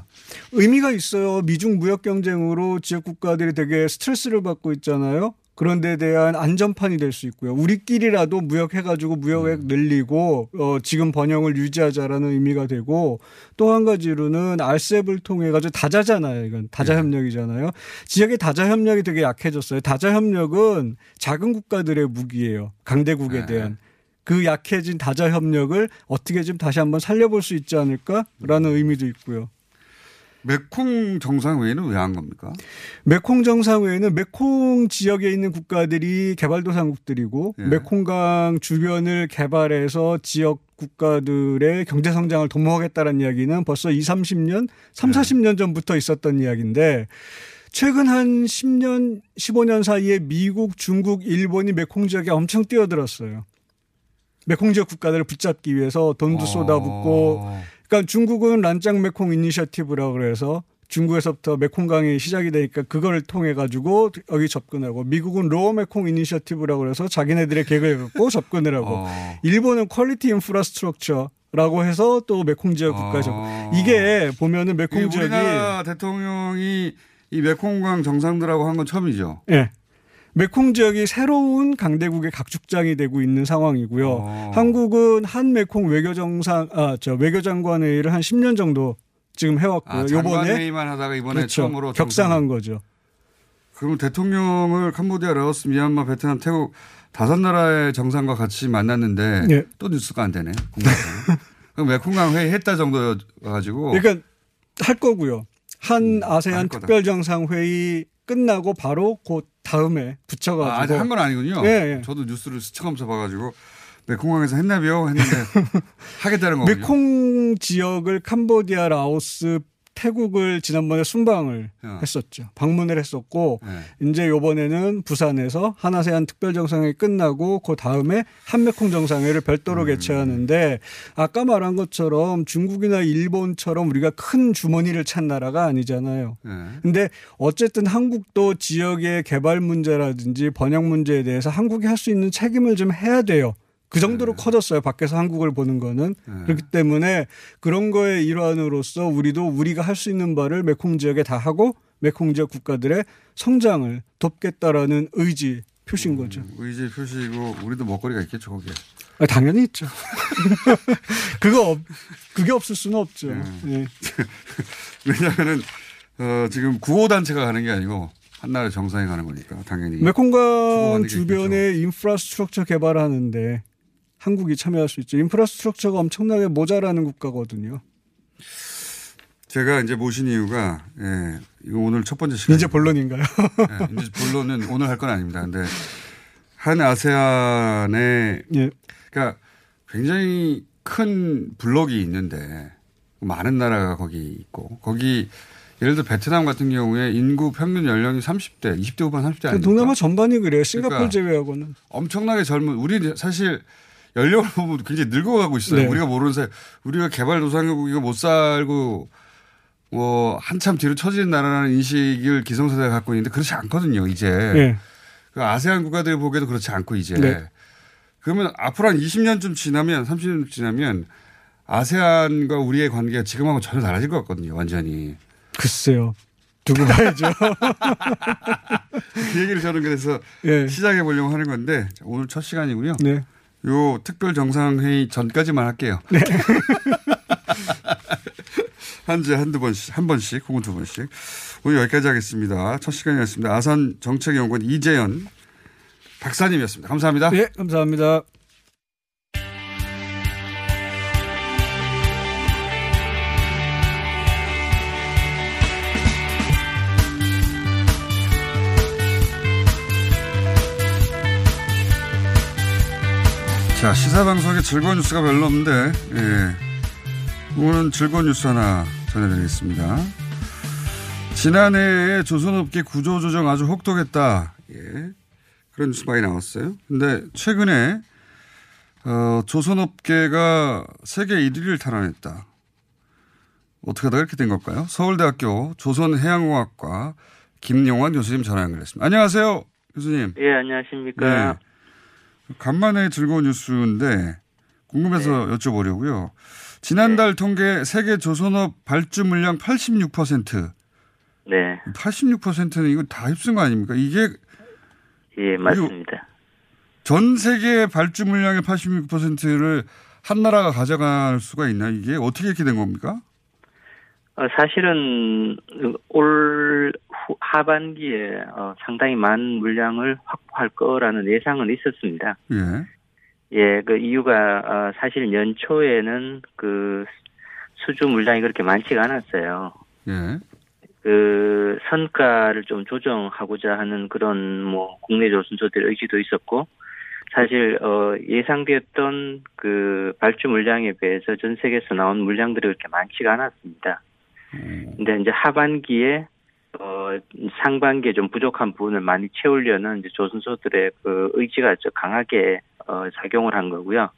의미가 있어요. 미중 무역 경쟁으로 지역 국가들이 되게 스트레스를 받고 있잖아요. 그런 데 대한 안전판이 될 수 있고요. 우리끼리라도 무역해가지고 무역액 음. 늘리고 어, 지금 번영을 유지하자라는 의미가 되고 또 한 가지로는 알셉을 통해 가지고 다자잖아요. 이건 다자 협력이잖아요. 지역의 다자 협력이 되게 약해졌어요. 다자 협력은 작은 국가들의 무기예요. 강대국에 대한. 그 약해진 다자 협력을 어떻게 좀 다시 한번 살려볼 수 있지 않을까라는 의미도 있고요. 메콩 정상회의는 왜 한 겁니까? 메콩 정상회의는 메콩 지역에 있는 국가들이 개발도상국들이고 예. 메콩강 주변을 개발해서 지역 국가들의 경제 성장을 도모하겠다는 이야기는 벌써 2, 30년, 3, 40년 전부터 있었던 이야기인데 최근 한 10년, 15년 사이에 미국, 중국, 일본이 메콩 지역에 엄청 뛰어들었어요. 메콩 지역 국가들을 붙잡기 위해서 돈도 쏟아붓고 그러니까 중국은 란짱 메콩 Initiative라고 그래서 중국에서부터 메콩강이 시작이 되니까 그걸 통해 가지고 여기 접근하고 미국은 Lower Mekong Initiative라고 그래서 자기네들의 계획을 갖고 <laughs> 접근을 하고 어. 일본은 Quality Infrastructure 라고 해서 또 메콩 지역 국가에 접근. 이게 보면은 이 메콩 지역이 우리나라 대통령이 이 메콩강 정상들하고 한 건 처음이죠. 예. 메콩 지역이 새로운 강대국의 각축장이 되고 있는 상황이고요. 어. 한국은 한 메콩 외교정상, 아, 저 외교장관 회의를 한 10년 정도 지금 해왔고요. 아, 요번에 회의만 하다가 이번에 그렇죠. 처음으로 격상한 거죠. 그럼 대통령을 캄보디아, 라오스, 미얀마, 베트남, 태국 다섯 나라의 정상과 같이 만났는데 네. 또 뉴스가 안 되네. <laughs> 그럼 메콩강 회의 했다 정도여가지고 그러니까 할 거고요. 한 아세안 음, 할 거다. 특별정상 회의 끝나고 바로 그 다음에 아, 붙여가지고 아직 한 건 아니군요. 예, 예. 저도 뉴스를 스쳐가면서 봐가지고 메콩강에서 했나비요? 했는데 <laughs> 하겠다는 거군요. 메콩 지역을 캄보디아, 라오스, 태국을 지난번에 순방을 어. 했었죠. 방문을 했었고 네. 이제 요번에는 부산에서 하나세안 특별 정상회의 끝나고 그 다음에 한메콩 정상회의를 별도로 개최하는데 아까 말한 것처럼 중국이나 일본처럼 우리가 큰 주머니를 찬 나라가 아니잖아요. 네. 근데 어쨌든 한국도 지역의 개발 문제라든지 번역 문제에 대해서 한국이 할 수 있는 책임을 좀 해야 돼요. 그 정도로 커졌어요. 밖에서 한국을 보는 거는. 그렇기 때문에 그런 거의 일환으로서 우리도 우리가 할 수 있는 바를 메콩 지역에 다 하고 메콩 지역 국가들의 성장을 돕겠다라는 의지 표시인 거죠. 의지 표시이고 우리도 먹거리가 있겠죠 거기에. 아, 당연히 있죠. <laughs> 그거 없, 그게 없을 수는 없죠. 예. <laughs> 왜냐하면은 어, 지금 구호 단체가 가는 게 아니고 한 나라 정상이 가는 거니까 당연히. 메콩강 주변에 인프라스트럭처 개발하는데 한국이 참여할 수 있죠. 인프라스트럭처가 엄청나게 모자라는 국가거든요. 제가 이제 모신 이유가 예, 이거 오늘 첫 번째 시간. 이제 본론인가요? 예, 이제 본론은 오늘 할 건 아닙니다. 근데 한 아세안에 예. 그러니까 굉장히 큰 블록이 있는데 많은 나라가 거기 있고 거기 예를 들어 베트남 같은 경우에 인구 평균 연령이 30대, 20대 후반 30대 아닙니까? 동남아 전반이 그래요. 싱가포르 그러니까 제외하고는. 엄청나게 젊은 우리 사실 연령을 보면 굉장히 늙어가고 있어요. 네. 우리가 모르는 사이 우리가 개발도상국이고 못 살고 뭐 한참 뒤로 처지는 나라라는 인식을 기성세대가 갖고 있는데 그렇지 않거든요. 이제 네. 그 아세안 국가들이 보기에도 그렇지 않고 이제 네. 그러면 앞으로 한 20년쯤 지나면 30년 지나면 아세안과 우리의 관계가 지금하고 전혀 달라질 것 같거든요. 완전히. 글쎄요. 두고 봐야죠. <laughs> 그 얘기를 저는 그래서 예. 시작해 보려고 하는 건데 자, 오늘 첫 시간이고요. 네. 요 특별 정상회의 전까지만 할게요. 네. <laughs> 한 주에 한두 번씩, 한 번씩 혹은 두 번씩. 오늘 여기까지 하겠습니다. 첫 시간이었습니다. 아산 정책연구원 이재현 박사님이었습니다. 감사합니다. 네, 감사합니다. 자, 시사방송에 즐거운 뉴스가 별로 없는데, 예. 오늘은 즐거운 뉴스 하나 전해드리겠습니다. 지난해에 조선업계 구조조정 아주 혹독했다. 예. 그런 뉴스 많이 나왔어요. 근데 최근에, 어, 조선업계가 세계 1위를 탈환했다. 어떻게 하다 이렇게 된 걸까요? 서울대학교 조선해양공학과 김용환 교수님 전화 연결했습니다. 안녕하세요, 교수님. 예, 안녕하십니까. 네. 간만에 즐거운 뉴스인데 궁금해서 네. 여쭤보려고요. 지난달 통계 세계 조선업 발주 물량 86%. 네. 86%는 이거 다 휩쓴 거 아닙니까? 이게 예, 맞습니다. 전 세계 발주 물량의 86%를 한 나라가 가져갈 수가 있나 이게 어떻게 이렇게 된 겁니까? 어, 사실은 올 후- 하반기에 어, 상당히 많은 물량을 확보할 거라는 예상은 있었습니다. 예. 예, 그 이유가 어, 사실 연초에는 그 수주 물량이 그렇게 많지가 않았어요. 예. 그 선가를 좀 조정하고자 하는 그런 뭐 국내 조선소들의 의지도 있었고 사실 어 예상되었던 그 발주 물량에 비해서 전 세계에서 나온 물량들이 그렇게 많지가 않았습니다. 근데 이제 하반기에 어 상반기에 좀 부족한 부분을 많이 채우려는 이제 조선소들의 그 의지가 좀 강하게 어 작용을 한 거고요.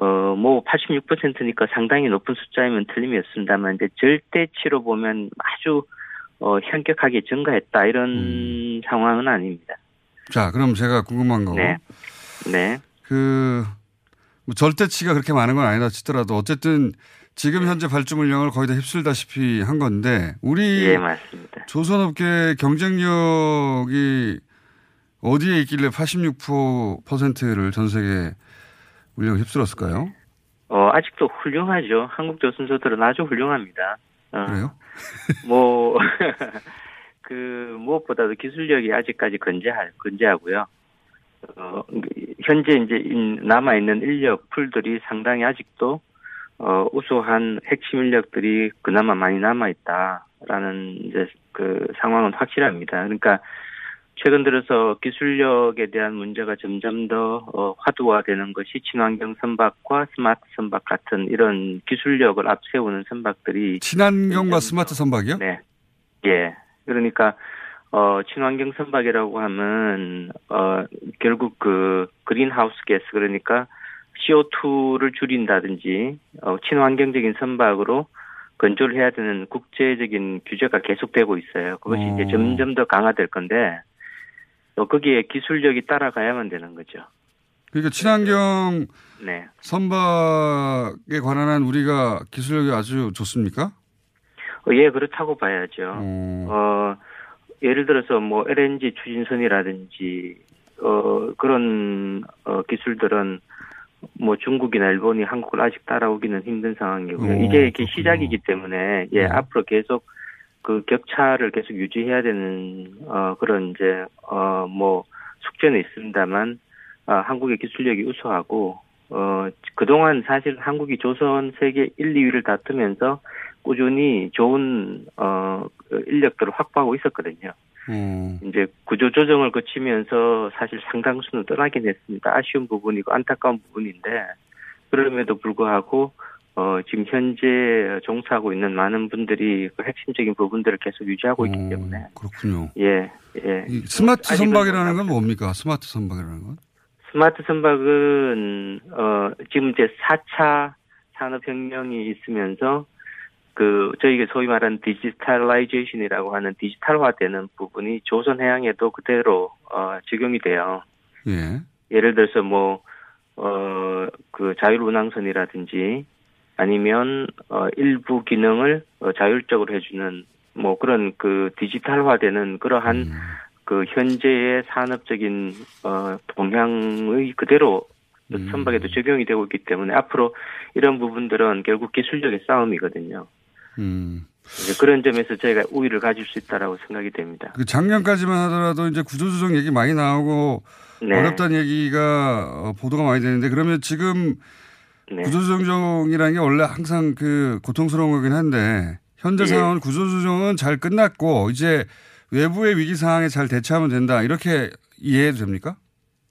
어, 뭐, 86%니까 상당히 높은 숫자이면 틀림이 없습니다만, 이제 절대치로 보면 아주, 어, 현격하게 증가했다, 이런 상황은 아닙니다. 자, 그럼 제가 궁금한 거. 네. 네. 그, 뭐 절대치가 그렇게 많은 건 아니다 치더라도 어쨌든 지금 현재 발주 물량을 거의 다 휩쓸다시피 한 건데 우리 예, 맞습니다. 조선업계 경쟁력이 어디에 있길래 86%를 전 세계 물량을 휩쓸었을까요? 어, 아직도 훌륭하죠. 한국 조선소들은 아주 훌륭합니다. 어, 그래요? <laughs> 뭐, <laughs> 그, 무엇보다도 기술력이 아직까지 건재할, 건재하고요. 어, 현재 이제 인- 남아있는 인력 풀들이 상당히 아직도, 어, 우수한 핵심 인력들이 그나마 많이 남아 있다라는 이제 그 상황은 확실합니다. 그러니까, 최근 들어서 기술력에 대한 문제가 점점 더 어, 화두화되는 것이 친환경 선박과 스마트 선박 같은 이런 기술력을 앞세우는 선박들이 친환경과 스마트 선박이요? 네. 예. 그러니까 어 친환경 선박이라고 하면 어 결국 그 그린하우스 가스 그러니까 CO2를 줄인다든지 어 친환경적인 선박으로 건조를 해야 되는 국제적인 규제가 계속되고 있어요. 그것이 어. 이제 점점 더 강화될 건데 또 거기에 기술력이 따라가야만 되는 거죠. 그러니까 친환경 네. 선박에 관한 한 우리가 기술력이 아주 좋습니까? 어, 예, 그렇다고 봐야죠. 어, 예를 들어서 뭐 LNG 추진선이라든지 어 그런 어 기술들은 뭐 중국이나 일본이 한국을 아직 따라오기는 힘든 상황이고요. 오, 이게 이렇게 시작이기 때문에 예, 앞으로 계속 그 격차를 계속 유지해야 되는 어 그런 이제 어 뭐 숙제는 있습니다만 아, 한국의 기술력이 우수하고 어 그동안 사실 한국이 조선 세계 1, 2위를 다투면서 꾸준히 좋은 어 인력들을 확보하고 있었거든요. 음. 이제 구조 조정을 거치면서 사실 상당수는 떠나긴 했습니다. 아쉬운 부분이고 안타까운 부분인데 그럼에도 불구하고 어 지금 현재 종사하고 있는 많은 분들이 그 핵심적인 부분들을 계속 유지하고 있기 때문에 그렇군요. 예, 예. 이 스마트 선박이라는 건 뭡니까? 스마트 선박이라는 건? 스마트 선박은 어 지금 이제 4차 산업혁명이 있으면서 그 저희가 소위 말하는 digitalization이라고 하는 디지털화되는 부분이 조선 해양에도 그대로 어 적용이 돼요. 예. 예를 들어서 뭐, 어, 그 자율 운항선이라든지 아니면, 어, 일부 기능을 어, 자율적으로 해 주는 뭐 그런 그 디지털화되는 그러한 그 현재의 산업적인, 어, 동향의 그대로 선박에도 적용이 되고 있기 때문에 앞으로 이런 부분들은 결국 기술력의 싸움이거든요. 음. 이제 그런 점에서 저희가 우위를 가질 수 있다라고 생각이 됩니다. 그 작년까지만 하더라도 이제 구조조정 얘기 많이 나오고 네. 어렵다는 얘기가 어, 보도가 많이 되는데 그러면 지금 네. 구조조정이라는 게 원래 항상 그 고통스러운 거긴 한데 현재 예. 상황은 구조조정은 잘 끝났고 이제 외부의 위기 상황에 잘 대처하면 된다 이렇게 이해해도 됩니까?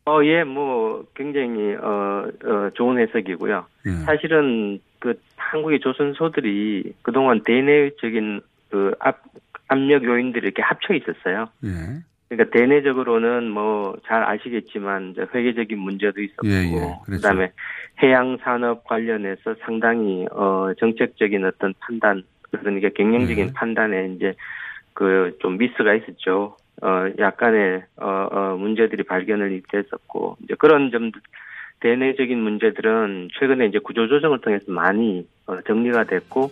어, 예, 뭐, 굉장히, 어, 어, 좋은 해석이고요. 예. 사실은, 그, 한국의 조선소들이 그동안 대내적인, 그, 압, 압력 요인들이 이렇게 합쳐 있었어요. 예. 그러니까 대내적으로는 뭐, 잘 아시겠지만, 회계적인 문제도 있었고, 예, 예. 그렇죠. 다음에 해양 산업 관련해서 상당히, 어, 정책적인 어떤 판단, 그러니까 경영적인 예. 판단에 이제, 그, 좀 미스가 있었죠. 어, 약간의, 어, 어, 문제들이 발견을 됐었고, 이제 그런 점들, 대내적인 문제들은 최근에 이제 구조조정을 통해서 많이 어, 정리가 됐고,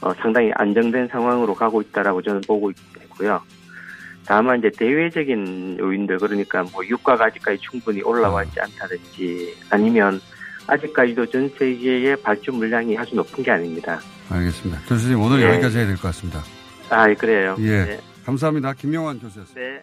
어, 상당히 안정된 상황으로 가고 있다라고 저는 보고 있고요. 다만 이제 대외적인 요인들, 그러니까 뭐 유가가 아직까지 충분히 올라와 있지 않다든지, 아니면 아직까지도 전 세계의 발주 물량이 아주 높은 게 아닙니다. 알겠습니다. 교수님 오늘 예. 여기까지 해야 될 것 같습니다. 아, 그래요. 예. 네. 감사합니다. 김용환 교수였습니다. 네.